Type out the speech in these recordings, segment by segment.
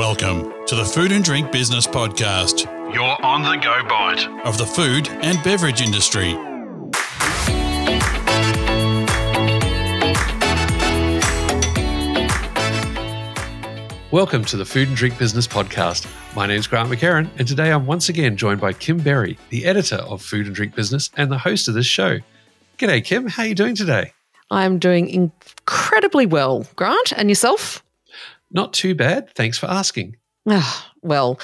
Welcome to the Food and Drink Business Podcast, your on the go bite of the food and beverage industry. Welcome to the Food and Drink Business Podcast. My name is Grant McHerro, and today I'm once again joined by Kim Berry, the editor of Food and Drink Business and the host of this show. G'day, Kim. How are you doing today? I'm doing incredibly well, Grant. And yourself? Not too bad. Thanks for asking. Oh, well,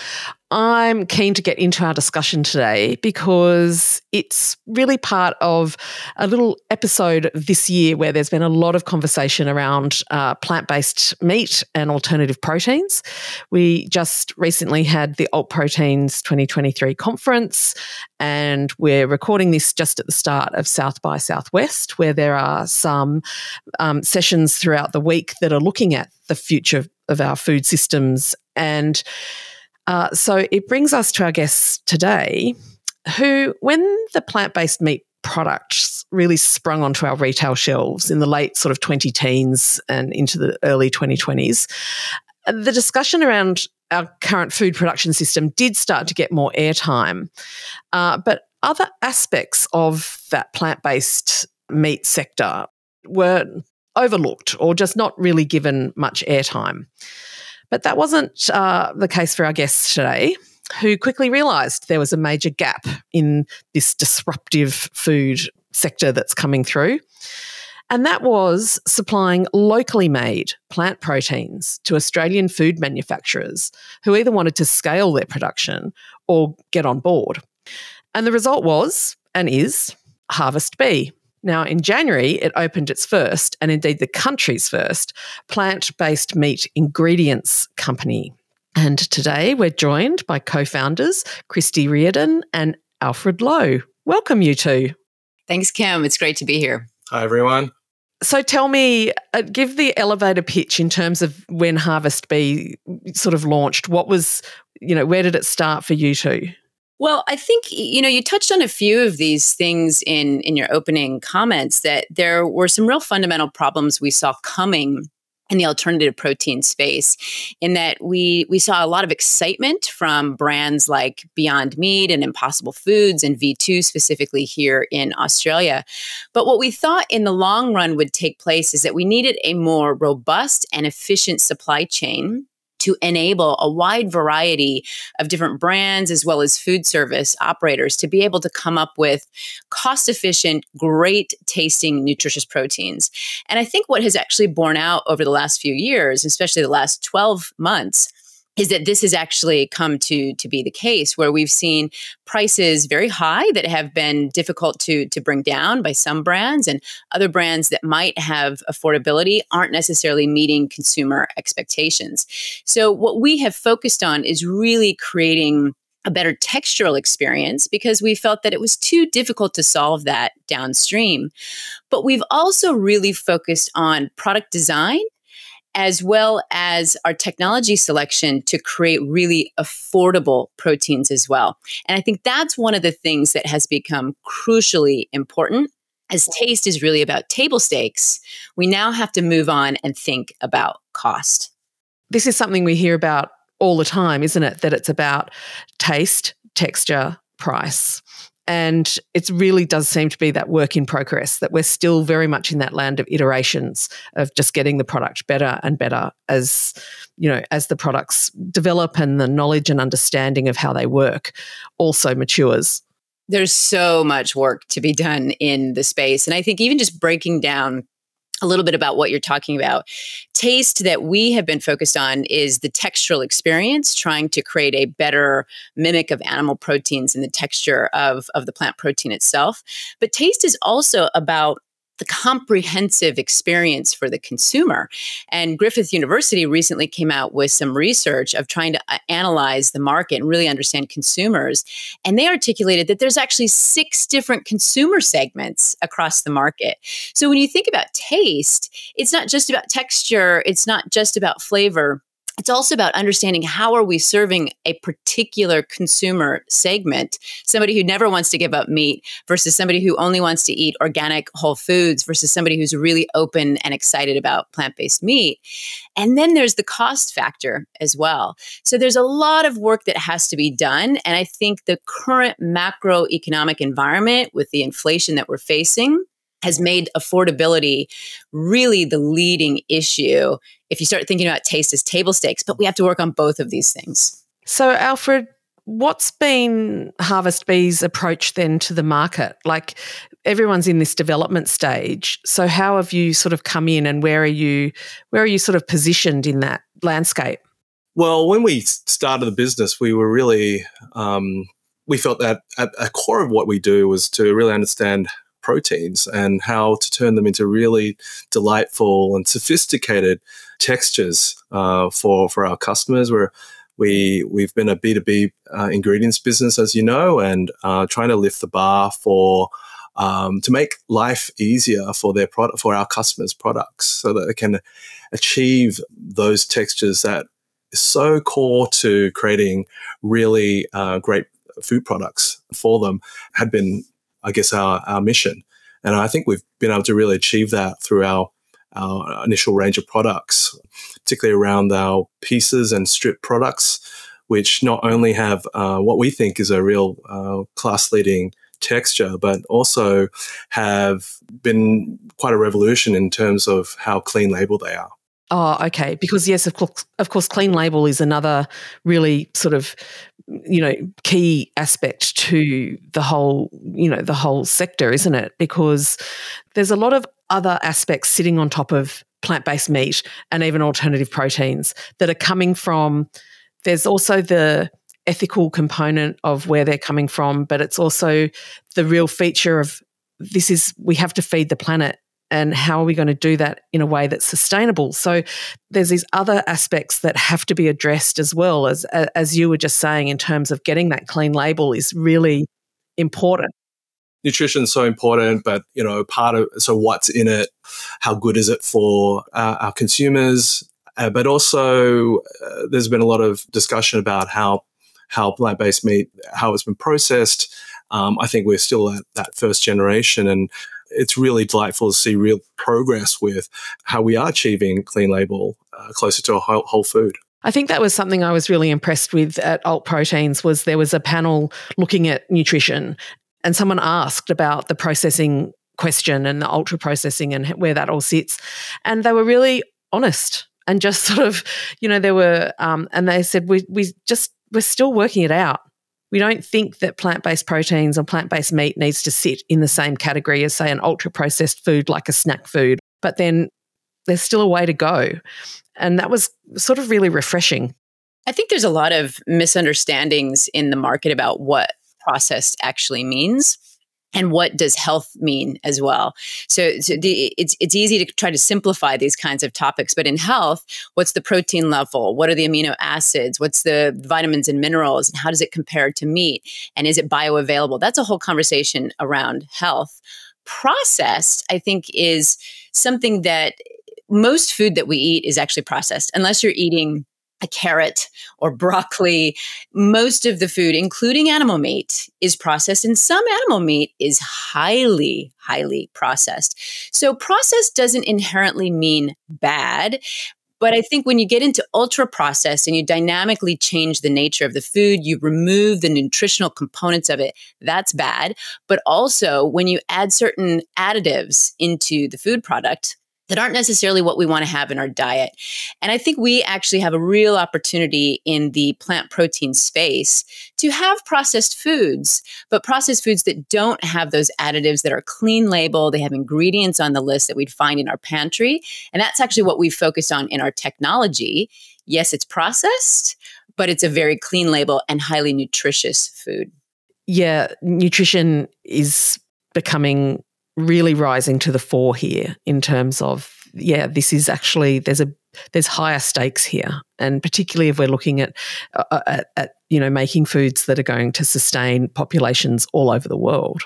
I'm keen to get into our discussion today because it's really part of a little episode this year where there's been a lot of conversation around uh, plant based meat and alternative proteins. We just recently had the Alt Proteins 2023 conference, and we're recording this just at the start of South by Southwest, where there are some um, sessions throughout the week that are looking at the future of our food systems and uh, so it brings us to our guests today, who, when the plant based meat products really sprung onto our retail shelves in the late sort of 20 teens and into the early 2020s, the discussion around our current food production system did start to get more airtime. Uh, but other aspects of that plant based meat sector were overlooked or just not really given much airtime. But that wasn't uh, the case for our guests today, who quickly realised there was a major gap in this disruptive food sector that's coming through. And that was supplying locally made plant proteins to Australian food manufacturers who either wanted to scale their production or get on board. And the result was and is Harvest B. Now, in January, it opened its first, and indeed the country's first, plant based meat ingredients company. And today we're joined by co founders Kristi Riordan and Alfred Lo. Welcome, you two. Thanks, Kim. It's great to be here. Hi, everyone. So tell me, uh, give the elevator pitch in terms of when Harvest B sort of launched. What was, you know, where did it start for you two? Well, I think you know you touched on a few of these things in in your opening comments that there were some real fundamental problems we saw coming in the alternative protein space in that we we saw a lot of excitement from brands like Beyond Meat and Impossible Foods and V2 specifically here in Australia. But what we thought in the long run would take place is that we needed a more robust and efficient supply chain to enable a wide variety of different brands as well as food service operators to be able to come up with cost efficient, great tasting, nutritious proteins. And I think what has actually borne out over the last few years, especially the last 12 months, is that this has actually come to to be the case where we've seen prices very high that have been difficult to to bring down by some brands and other brands that might have affordability aren't necessarily meeting consumer expectations. So what we have focused on is really creating a better textural experience because we felt that it was too difficult to solve that downstream. But we've also really focused on product design as well as our technology selection to create really affordable proteins as well. And I think that's one of the things that has become crucially important. As taste is really about table stakes, we now have to move on and think about cost. This is something we hear about all the time, isn't it? That it's about taste, texture, price. And it really does seem to be that work in progress, that we're still very much in that land of iterations of just getting the product better and better as, you know, as the products develop and the knowledge and understanding of how they work also matures. There's so much work to be done in the space. And I think even just breaking down a little bit about what you're talking about. Taste that we have been focused on is the textural experience, trying to create a better mimic of animal proteins and the texture of, of the plant protein itself. But taste is also about the comprehensive experience for the consumer. And Griffith University recently came out with some research of trying to uh, analyze the market and really understand consumers. And they articulated that there's actually six different consumer segments across the market. So when you think about taste, it's not just about texture, it's not just about flavor it's also about understanding how are we serving a particular consumer segment somebody who never wants to give up meat versus somebody who only wants to eat organic whole foods versus somebody who's really open and excited about plant-based meat. And then there's the cost factor as well. So there's a lot of work that has to be done. And i think the current macroeconomic environment with the inflation that we're facing has made affordability really the leading issue if you start thinking about taste as table stakes. But we have to work on both of these things. So, Alfred, what's been Harvest B's approach then to the market? Like everyone's in this development stage. So how have you sort of come in and where are you where are you sort of positioned in that landscape? Well, when we started the business, we were really um, we felt that at a core of what we do was to really understand proteins and how to turn them into really delightful and sophisticated textures uh, for for our customers. We're we we've been a B two B uh, ingredients business, as you know, and uh, trying to lift the bar for um, to make life easier for their product for our customers' products, so that they can achieve those textures that is so core to creating really uh, great food products for them. Had been I guess, our, our mission. And I think we've been able to really achieve that through our, our initial range of products, particularly around our pieces and strip products, which not only have uh, what we think is a real uh, class leading texture, but also have been quite a revolution in terms of how clean label they are. Oh, okay. Because yes, of course, of course, clean label is another really sort of you know key aspect to the whole you know the whole sector, isn't it? Because there's a lot of other aspects sitting on top of plant-based meat and even alternative proteins that are coming from. There's also the ethical component of where they're coming from, but it's also the real feature of this is we have to feed the planet and how are we going to do that in a way that's sustainable? So there's these other aspects that have to be addressed as well as as you were just saying in terms of getting that clean label is really important. Nutrition is so important but you know part of so what's in it how good is it for uh, our consumers? Uh, but also uh, there's been a lot of discussion about how how plant-based meat how it's been processed. Um, i think we're still at that first generation and it's really delightful to see real progress with how we are achieving clean label uh, closer to a whole, whole food. I think that was something I was really impressed with at Alt Proteins was there was a panel looking at nutrition and someone asked about the processing question and the ultra processing and where that all sits and they were really honest and just sort of you know there were um, and they said we we just we're still working it out we don't think that plant based proteins or plant based meat needs to sit in the same category as, say, an ultra processed food like a snack food. But then there's still a way to go. And that was sort of really refreshing. I think there's a lot of misunderstandings in the market about what processed actually means and what does health mean as well. So, so the, it's it's easy to try to simplify these kinds of topics but in health what's the protein level? What are the amino acids? What's the vitamins and minerals? And how does it compare to meat? And is it bioavailable? That's a whole conversation around health. Processed i think is something that most food that we eat is actually processed unless you're eating carrot or broccoli. Most of the food, including animal meat, is processed, and some animal meat is highly, highly processed. So, processed doesn't inherently mean bad. But I think when you get into ultra processed and you dynamically change the nature of the food, you remove the nutritional components of it, that's bad. But also, when you add certain additives into the food product, that aren't necessarily what we want to have in our diet. And I think we actually have a real opportunity in the plant protein space to have processed foods, but processed foods that don't have those additives that are clean label. They have ingredients on the list that we'd find in our pantry. And that's actually what we focused on in our technology. Yes, it's processed, but it's a very clean label and highly nutritious food. Yeah, nutrition is becoming really rising to the fore here in terms of yeah this is actually there's a there's higher stakes here and particularly if we're looking at, uh, uh, at, at you know making foods that are going to sustain populations all over the world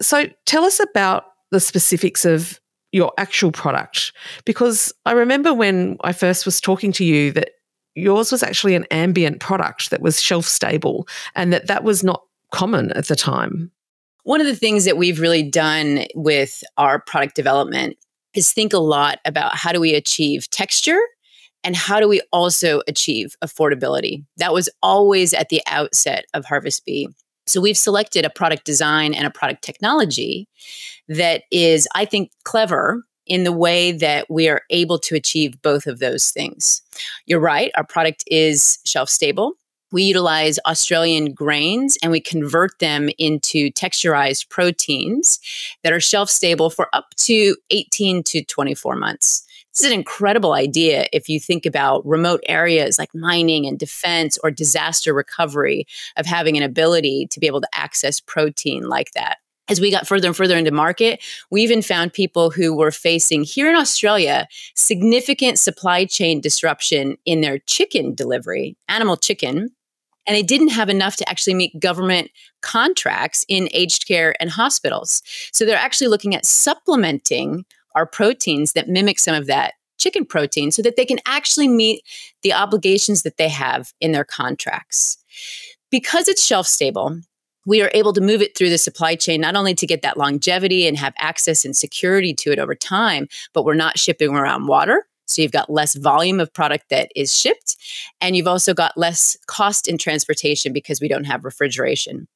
so tell us about the specifics of your actual product? Because I remember when I first was talking to you that yours was actually an ambient product that was shelf stable and that that was not common at the time. One of the things that we've really done with our product development is think a lot about how do we achieve texture and how do we also achieve affordability. That was always at the outset of Harvest B. So we've selected a product design and a product technology that is, I think, clever in the way that we are able to achieve both of those things. You're right, our product is shelf stable. We utilize Australian grains and we convert them into texturized proteins that are shelf stable for up to 18 to 24 months. This is an incredible idea if you think about remote areas like mining and defense or disaster recovery of having an ability to be able to access protein like that as we got further and further into market, we even found people who were facing here in Australia significant supply chain disruption in their chicken delivery, animal chicken, and they didn't have enough to actually meet government contracts in aged care and hospitals. So they're actually looking at supplementing our proteins that mimic some of that chicken protein so that they can actually meet the obligations that they have in their contracts. Because it's shelf stable, we are able to move it through the supply chain, not only to get that longevity and have access and security to it over time, but we're not shipping around water. So you've got less volume of product that is shipped, and you've also got less cost in transportation because we don't have refrigeration.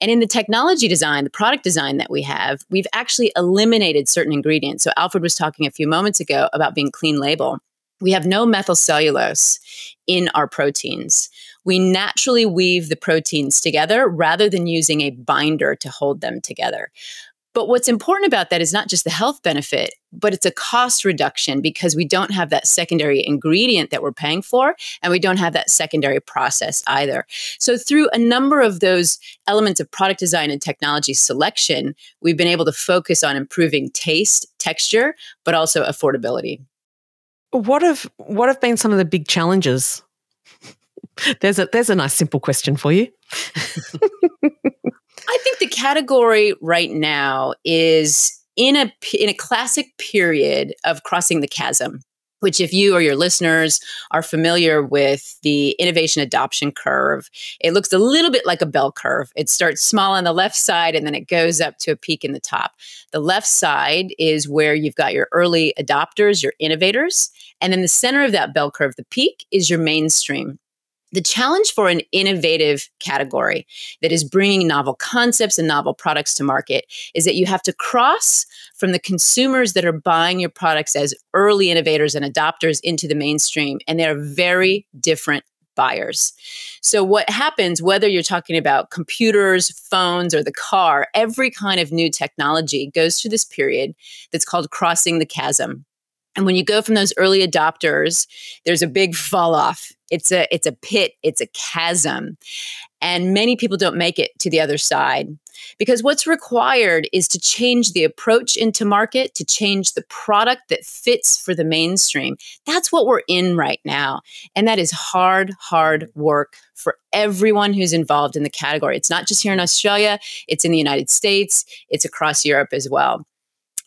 And in the technology design, the product design that we have, we've actually eliminated certain ingredients. So Alfred was talking a few moments ago about being clean label. We have no methyl cellulose in our proteins we naturally weave the proteins together rather than using a binder to hold them together. But what's important about that is not just the health benefit, but it's a cost reduction because we don't have that secondary ingredient that we're paying for, and we don't have that secondary process either. So, through a number of those elements of product design and technology selection, we've been able to focus on improving taste, texture, but also affordability. What have what have been some of the big challenges there's a there's a nice simple question for you. I think the category right now is in a in a classic period of crossing the chasm which if you or your listeners are familiar with the innovation adoption curve it looks a little bit like a bell curve. It starts small on the left side and then it goes up to a peak in the top. The left side is where you've got your early adopters your innovators and in the center of that bell curve the peak is your mainstream the challenge for an innovative category that is bringing novel concepts and novel products to market is that you have to cross from the consumers that are buying your products as early innovators and adopters into the mainstream. And they're very different buyers. So, what happens, whether you're talking about computers, phones, or the car, every kind of new technology goes through this period that's called crossing the chasm. And when you go from those early adopters, there's a big fall off. It's a it's a pit, it's a chasm. And many people don't make it to the other side because what's required is to change the approach into market, to change the product that fits for the mainstream. That's what we're in right now. And that is hard, hard work for everyone who's involved in the category. It's not just here in Australia, it's in the United States, it's across Europe as well.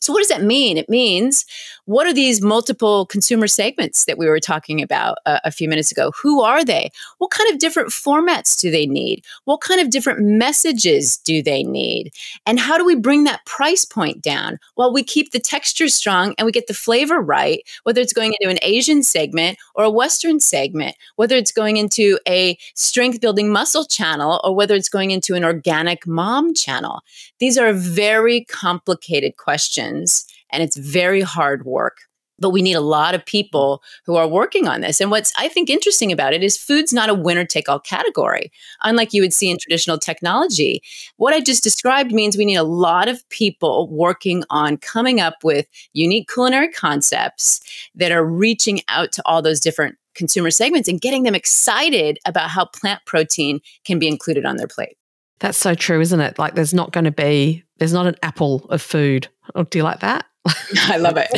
So, what does that mean? It means what are these multiple consumer segments that we were talking about a, a, few minutes ago? Who are they? What kind of different formats do they need? What kind of different messages do they need? And how do we bring that price point down while we keep the texture strong and we get the flavor right, whether it's going into an Asian segment or a Western segment, whether it's going into a strength building muscle channel or whether it's going into an organic mom channel? These are very complicated questions and it's very hard work but we need a lot of people who are working on this. And what's I think interesting about it is food's not a winner take all category, unlike you would see in traditional technology. What I just described means we need a lot of people working on coming up with unique culinary concepts that are reaching out to all those different consumer segments and getting them excited about how plant protein can be included on their plate. That's so true, isn't it? Like there's not going to be there's not an apple of food. Or do you like that? I love it.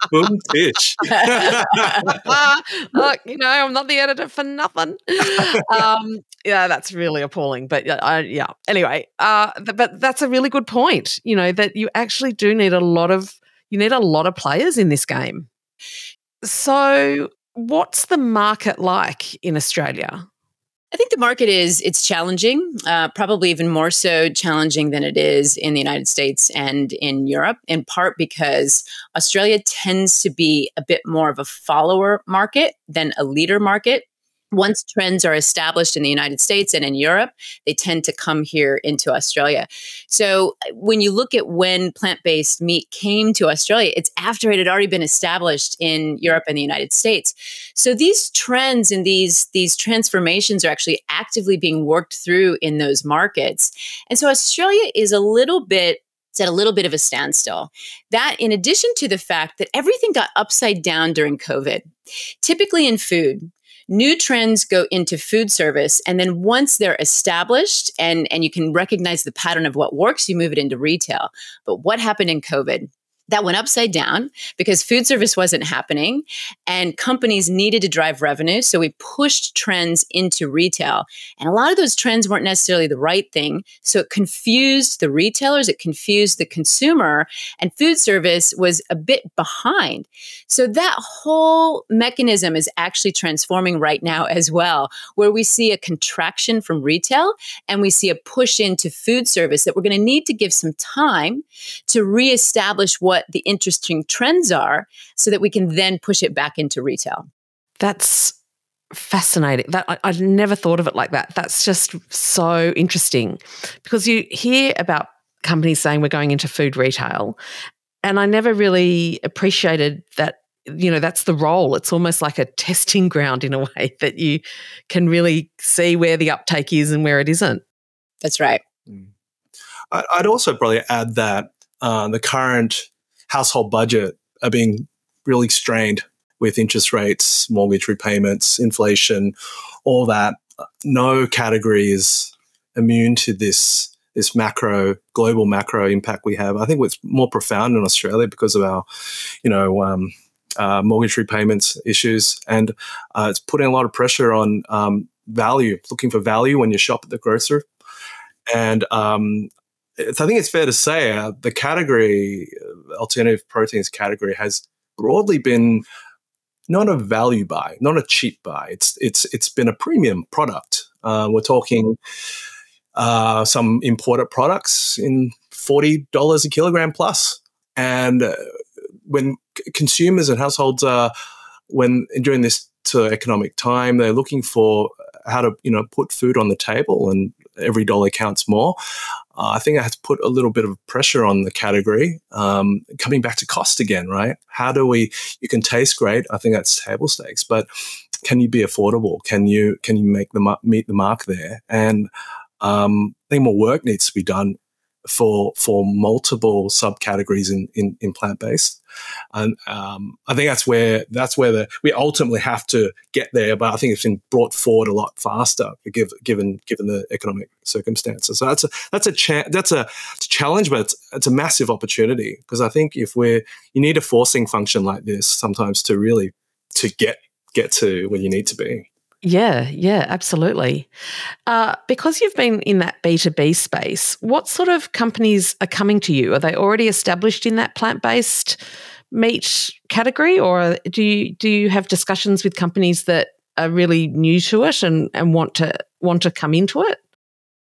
Boom fish. Look, you know, I'm not the editor for nothing. Um, yeah, that's really appalling. But yeah, I, yeah. Anyway, uh, th- but that's a really good point. You know that you actually do need a lot of you need a lot of players in this game. So, what's the market like in Australia? I think the market is it's challenging, uh, probably even more so challenging than it is in the United States and in Europe. In part because Australia tends to be a bit more of a follower market than a leader market once trends are established in the United States and in Europe, they tend to come here into Australia. So uh, when you look at when plant based meat came to Australia, it's after it had already been established in Europe and the United States. So these trends and these, these transformations are actually actively being worked through in those markets. And so Australia is a little bit at a little bit of a standstill. That, in addition to the fact that everything got upside down during COVID, typically in food, new trends go into food service and then once they're established and and you can recognize the pattern of what works you move it into retail. But what happened in covid that went upside down because food service wasn't happening and companies needed to drive revenue. So we pushed trends into retail. And a lot of those trends weren't necessarily the right thing. So it confused the retailers, it confused the consumer, and food service was a bit behind. So that whole mechanism is actually transforming right now as well, where we see a contraction from retail and we see a push into food service that we're going to need to give some time to reestablish what what the interesting trends are so that we can then push it back into retail. That's fascinating. That I, I'd never thought of it like that. That's just so interesting because you hear about companies saying we're going into food retail, and I never really appreciated that. You know, that's the role. It's almost like a testing ground in a way that you can really see where the uptake is and where it isn't. That's right. Mm. I'd also probably add that uh, the current household budget are being really strained with interest rates, mortgage repayments, inflation, all that. No category is immune to this this macro global macro impact we have. I think it's more profound in Australia because of our, you know, um, uh, mortgage repayments issues, and uh, it's putting a lot of pressure on um, value, looking for value when you shop at the grocer. And um, I think it's fair to say uh, the category, uh, alternative proteins category, has broadly been not a value buy, not a cheap buy. It's it's it's been a premium product. Uh, we're talking uh, some imported products in forty dollars a kilogram plus, and uh, when consumers and households are when during this economic time, they're looking for how to you know put food on the table and every dollar counts more. Uh, I think I to put a little bit of pressure on the category. Um, coming back to cost again, right? How do we? You can taste great. I think that's table stakes, but can you be affordable? Can you can you make the meet the mark there? And um, I think more work needs to be done for for multiple subcategories in in, in plant based, and um, I think that's where that's where the we ultimately have to get there. But I think it's been brought forward a lot faster, given given given the economic circumstances. So that's a that's a cha- that's a, a challenge, but it's, it's a massive opportunity because I think if we're you need a forcing function like this sometimes to really to get get to where you need to be. Yeah, yeah, absolutely. Uh, because you've been in that B2B space, what sort of companies are coming to you? Are they already established in that plant based meat category, or do you, do you have discussions with companies that are really new to it and, and want to want to come into it?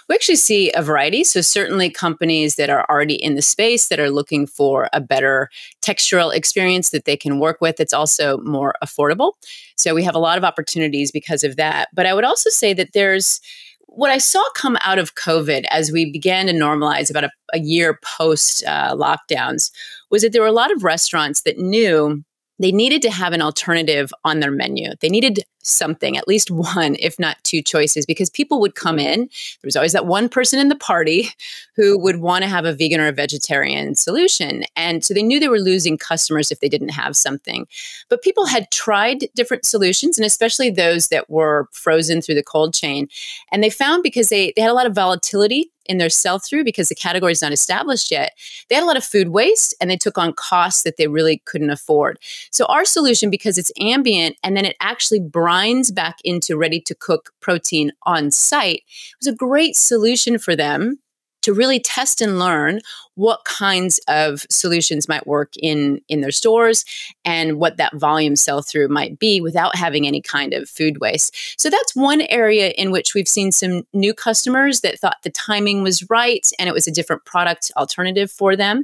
We actually see a variety. So, certainly companies that are already in the space that are looking for a better textural experience that they can work with. It's also more affordable. So, we have a lot of opportunities because of that. But I would also say that there's what I saw come out of COVID as we began to normalize about a, a year post uh, lockdowns was that there were a lot of restaurants that knew they needed to have an alternative on their menu. They needed something, at least one, if not two choices, because people would come in. There was always that one person in the party who would want to have a vegan or a vegetarian solution. And so they knew they were losing customers if they didn't have something. But people had tried different solutions, and especially those that were frozen through the cold chain. And they found because they, they had a lot of volatility in their sell through because the category is not established yet. They had a lot of food waste and they took on costs that they really couldn't afford. So, our solution, because it's ambient and then it actually brines back into ready to cook protein on site, It was a great solution for them to really test and learn what kinds of solutions might work in in their stores and what that volume sell through might be without having any kind of food waste. So that's one area in which we've seen some new customers that thought the timing was right and it was a different product alternative for them.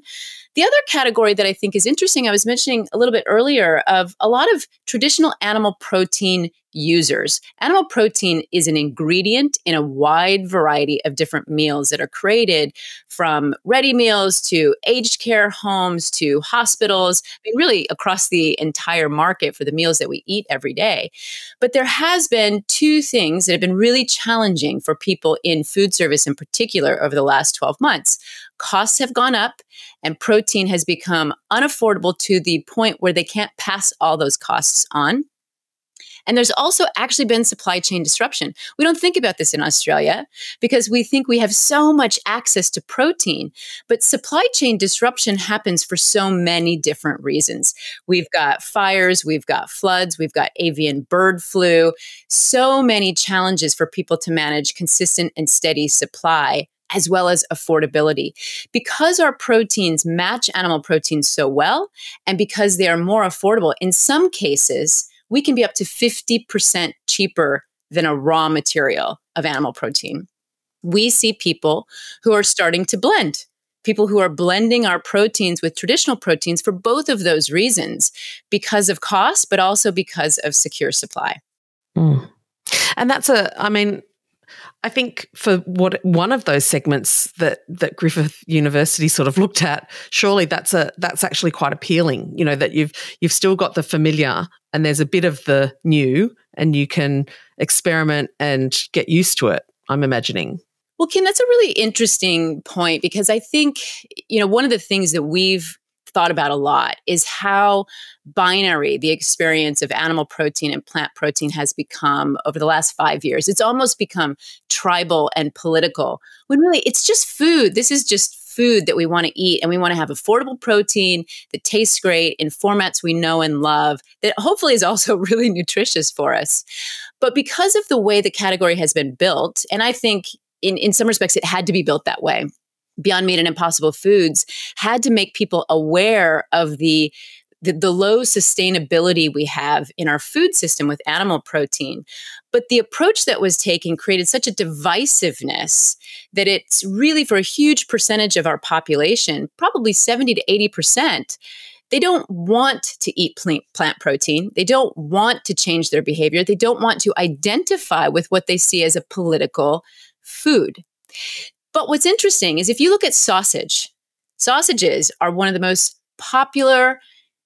The other category that I think is interesting, I was mentioning a little bit earlier, of a lot of traditional animal protein users. Animal protein is an ingredient in a wide variety of different meals that are created from ready meals to aged care homes to hospitals, I mean, really across the entire market for the meals that we eat every day. But there has been two things that have been really challenging for people in food service in particular over the last 12 months costs have gone up and protein has become unaffordable to the point where they can't pass all those costs on. And there's also actually been supply chain disruption. We don't think about this in Australia because we think we have so much access to protein, but supply chain disruption happens for so many different reasons. We've got fires, we've got floods, we've got avian bird flu, so many challenges for people to manage consistent and steady supply as well as affordability. Because our proteins match animal proteins so well, and because they are more affordable, in some cases, we can be up to 50% cheaper than a raw material of animal protein. We see people who are starting to blend, people who are blending our proteins with traditional proteins for both of those reasons because of cost, but also because of secure supply. Mm. And that's a, I mean, I think for what one of those segments that that Griffith University sort of looked at, surely that's a that's actually quite appealing. You know that you've you've still got the familiar and there's a bit of the new, and you can experiment and get used to it. I'm imagining. Well, Kim, that's a really interesting point because I think you know one of the things that we've thought about a lot is how binary the experience of animal protein and plant protein has become over the last five years. It's almost become tribal and political when really it's just food. This is just food that we want to eat and we want to have affordable protein that tastes great in formats we know and love that hopefully is also really nutritious for us. But because of the way the category has been built, and I think in, in some respects it had to be built that way Beyond Meat and Impossible Foods had to make people aware of the the, the, low sustainability we have in our food system with animal protein. But the approach that was taken created such a divisiveness that it's really for a huge percentage of our population, probably 70 to 80%. They don't want to eat plant protein. They don't want to change their behavior. They don't want to identify with what they see as a political food. But what's interesting is if you look at sausage, sausages are one of the most popular,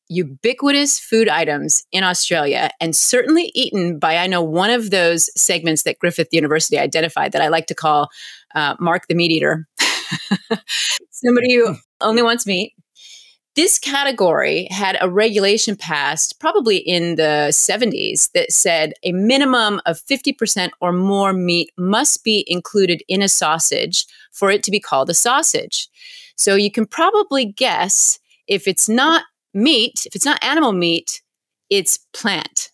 ubiquitous food items in Australia and certainly eaten by, I know, one of those segments that Griffith University identified that I like to call uh, Mark the Meat Eater. Somebody who only wants meat this category had a regulation passed probably in the 70s that said a minimum of 50% or more meat must be included in a sausage for it to be called a sausage. So you can probably guess if it's not meat, if it's not animal meat, it's plant.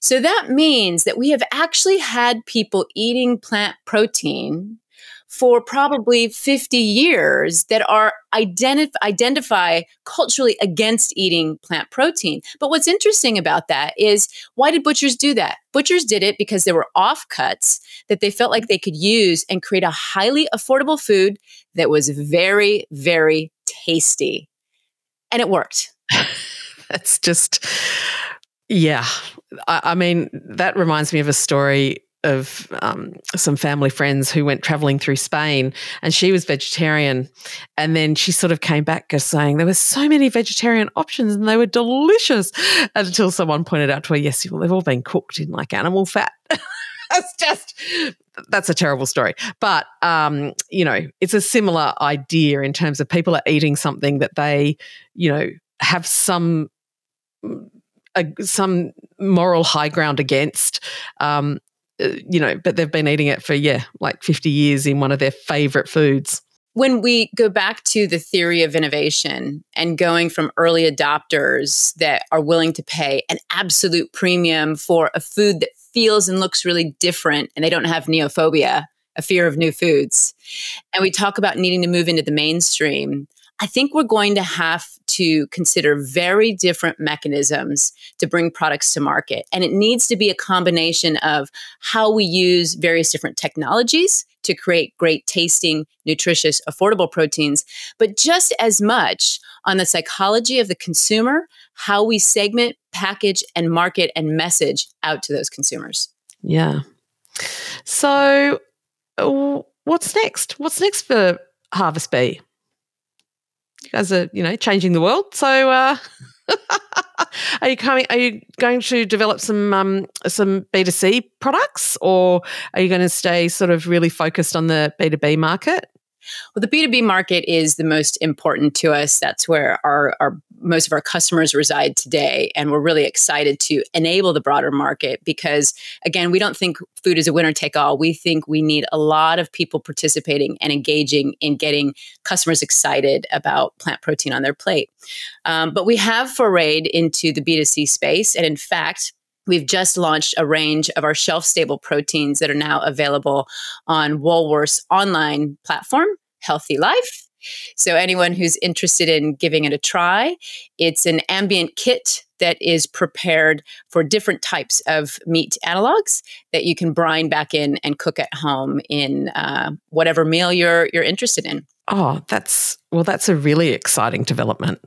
So that means that we have actually had people eating plant protein for probably 50 years that are identif- identify culturally against eating plant protein. But what's interesting about that is why did butchers do that? Butchers did it because there were offcuts that they felt like they could use and create a highly affordable food that was very, very tasty. And it worked. That's just, yeah. I, I mean, that reminds me of a story of um, some family friends who went traveling through Spain and she was vegetarian. And then she sort of came back just saying there were so many vegetarian options and they were delicious until someone pointed out to her, yes, well, they've all been cooked in like animal fat. that's just, that's a terrible story. But, um, you know, it's a similar idea in terms of people are eating something that they, you know, have some some moral high ground against. Um, Uh, you know, but they've been eating it for, yeah, like 50 years in one of their favorite foods. When we go back to the theory of innovation and going from early adopters that are willing to pay an absolute premium for a food that feels and looks really different and they don't have neophobia, a fear of new foods, and we talk about needing to move into the mainstream, I think we're going to have to consider very different mechanisms to bring products to market. And it needs to be a combination of how we use various different technologies to create great tasting, nutritious, affordable proteins, but just as much on the psychology of the consumer, how we segment, package, and market and message out to those consumers. Yeah. So, uh, what's next? What's next for Harvest B? You guys are, you know, changing the world. So, uh, are you coming? Are you going to develop some um, some B two C products, or are you going to stay sort of really focused on the B two B market? Well, the B2B market is the most important to us. That's where our, our most of our customers reside today. And we're really excited to enable the broader market because, again, we don't think food is a winner take all. We think we need a lot of people participating and engaging in getting customers excited about plant protein on their plate. Um, but we have forayed into the B2C space. And in fact, We've just launched a range of our shelf stable proteins that are now available on Woolworth's online platform, Healthy Life. So, anyone who's interested in giving it a try, it's an ambient kit that is prepared for different types of meat analogs that you can brine back in and cook at home in uh, whatever meal you're you're interested in. Oh, that's well, that's a really exciting development.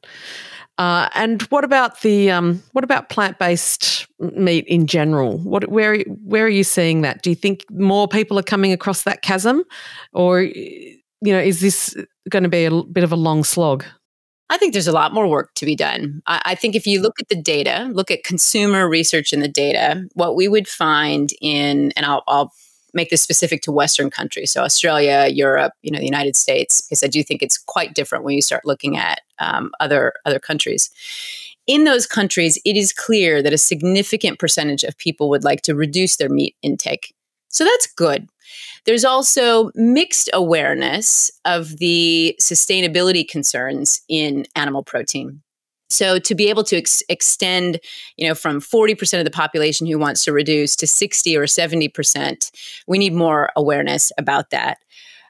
Uh, and what about the um, what about plant based meat in general? What where where are you seeing that? Do you think more people are coming across that chasm, or you know, is this going to be a bit of a long slog? I think there's a lot more work to be done. I, I, think if you look at the data, look at consumer research in the data, what we would find in, and I'll, I'll make this specific to Western countries, so Australia, Europe, you know, the United States, because I do think it's quite different when you start looking at um, other other countries. In those countries, it is clear that a significant percentage of people would like to reduce their meat intake. So that's good. There's also mixed awareness of the sustainability concerns in animal protein. So to be able to ex- extend, you know, from 40% of the population who wants to reduce to 60 or 70%, we need more awareness about that.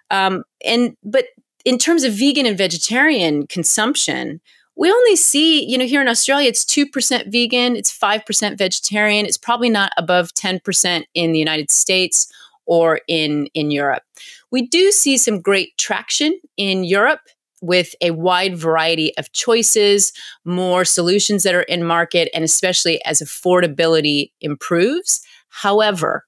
Um, and but in terms of vegan and vegetarian consumption, we only see, you know, here in Australia, it's 2% vegan, it's 5% vegetarian. It's probably not above 10% in the United States or in, in Europe. We do see some great traction in Europe with a wide variety of choices, more solutions that are in market, and especially as affordability improves. However,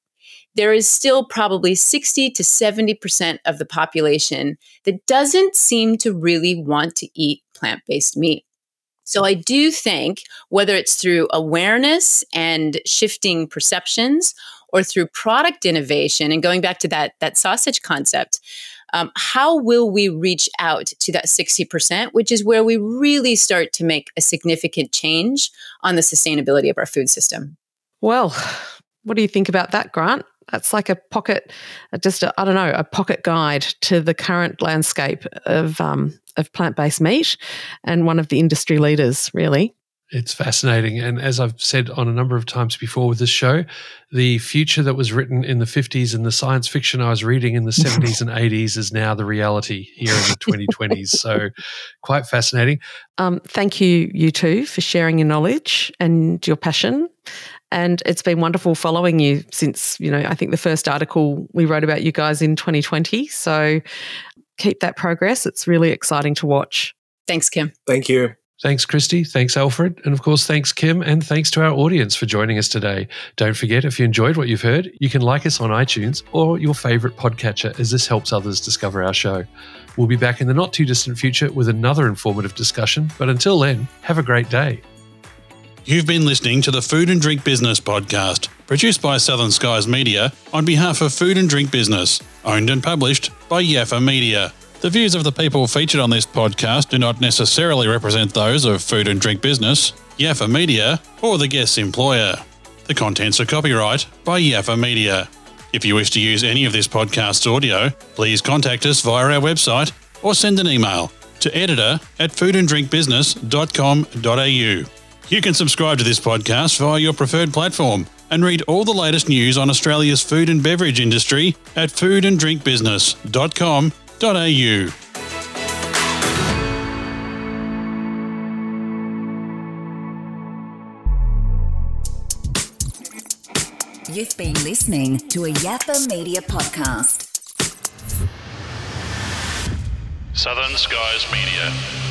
there is still probably 60 to 70% of the population that doesn't seem to really want to eat plant based meat. So I do think whether it's through awareness and shifting perceptions or through product innovation and going back to that, that sausage concept, um, how will we reach out to that 60%, which is where we really start to make a significant change on the sustainability of our food system? Well, what do you think about that, Grant? That's like a pocket, just I don't know, a pocket guide to the current landscape of um, of plant based meat, and one of the industry leaders, really. It's fascinating. And as I've said on a number of times before with this show, the future that was written in the 50s and the science fiction I was reading in the 70s and 80s is now the reality here in the 2020s. So quite fascinating. Um, thank you, you two, for sharing your knowledge and your passion. And it's been wonderful following you since, you know, I think the first article we wrote about you guys in 2020. So keep that progress. It's really exciting to watch. Thanks, Kim. Thank you. Thanks, Kristi. Thanks, Alfred. And of course, thanks, Kim. And thanks to our audience for joining us today. Don't forget, if you enjoyed what you've heard, you can like us on iTunes or your favorite podcatcher, as this helps others discover our show. We'll be back in the not too distant future with another informative discussion. But until then, have a great day. You've been listening to the Food and Drink Business podcast, produced by Southern Skies Media on behalf of Food and Drink Business, owned and published by Yaffa Media. The views of the people featured on this podcast do not necessarily represent those of Food and Drink Business, Yaffa Media, or the guest's employer. The contents are copyright by Yaffa Media. If you wish to use any of this podcast's audio, please contact us via our website or send an email to editor at foodanddrinkbusiness.com.au. You can subscribe to this podcast via your preferred platform and read all the latest news on Australia's food and beverage industry at foodanddrinkbusiness.com.au. You've been listening to a Yaffa Media podcast. Southern Skies Media.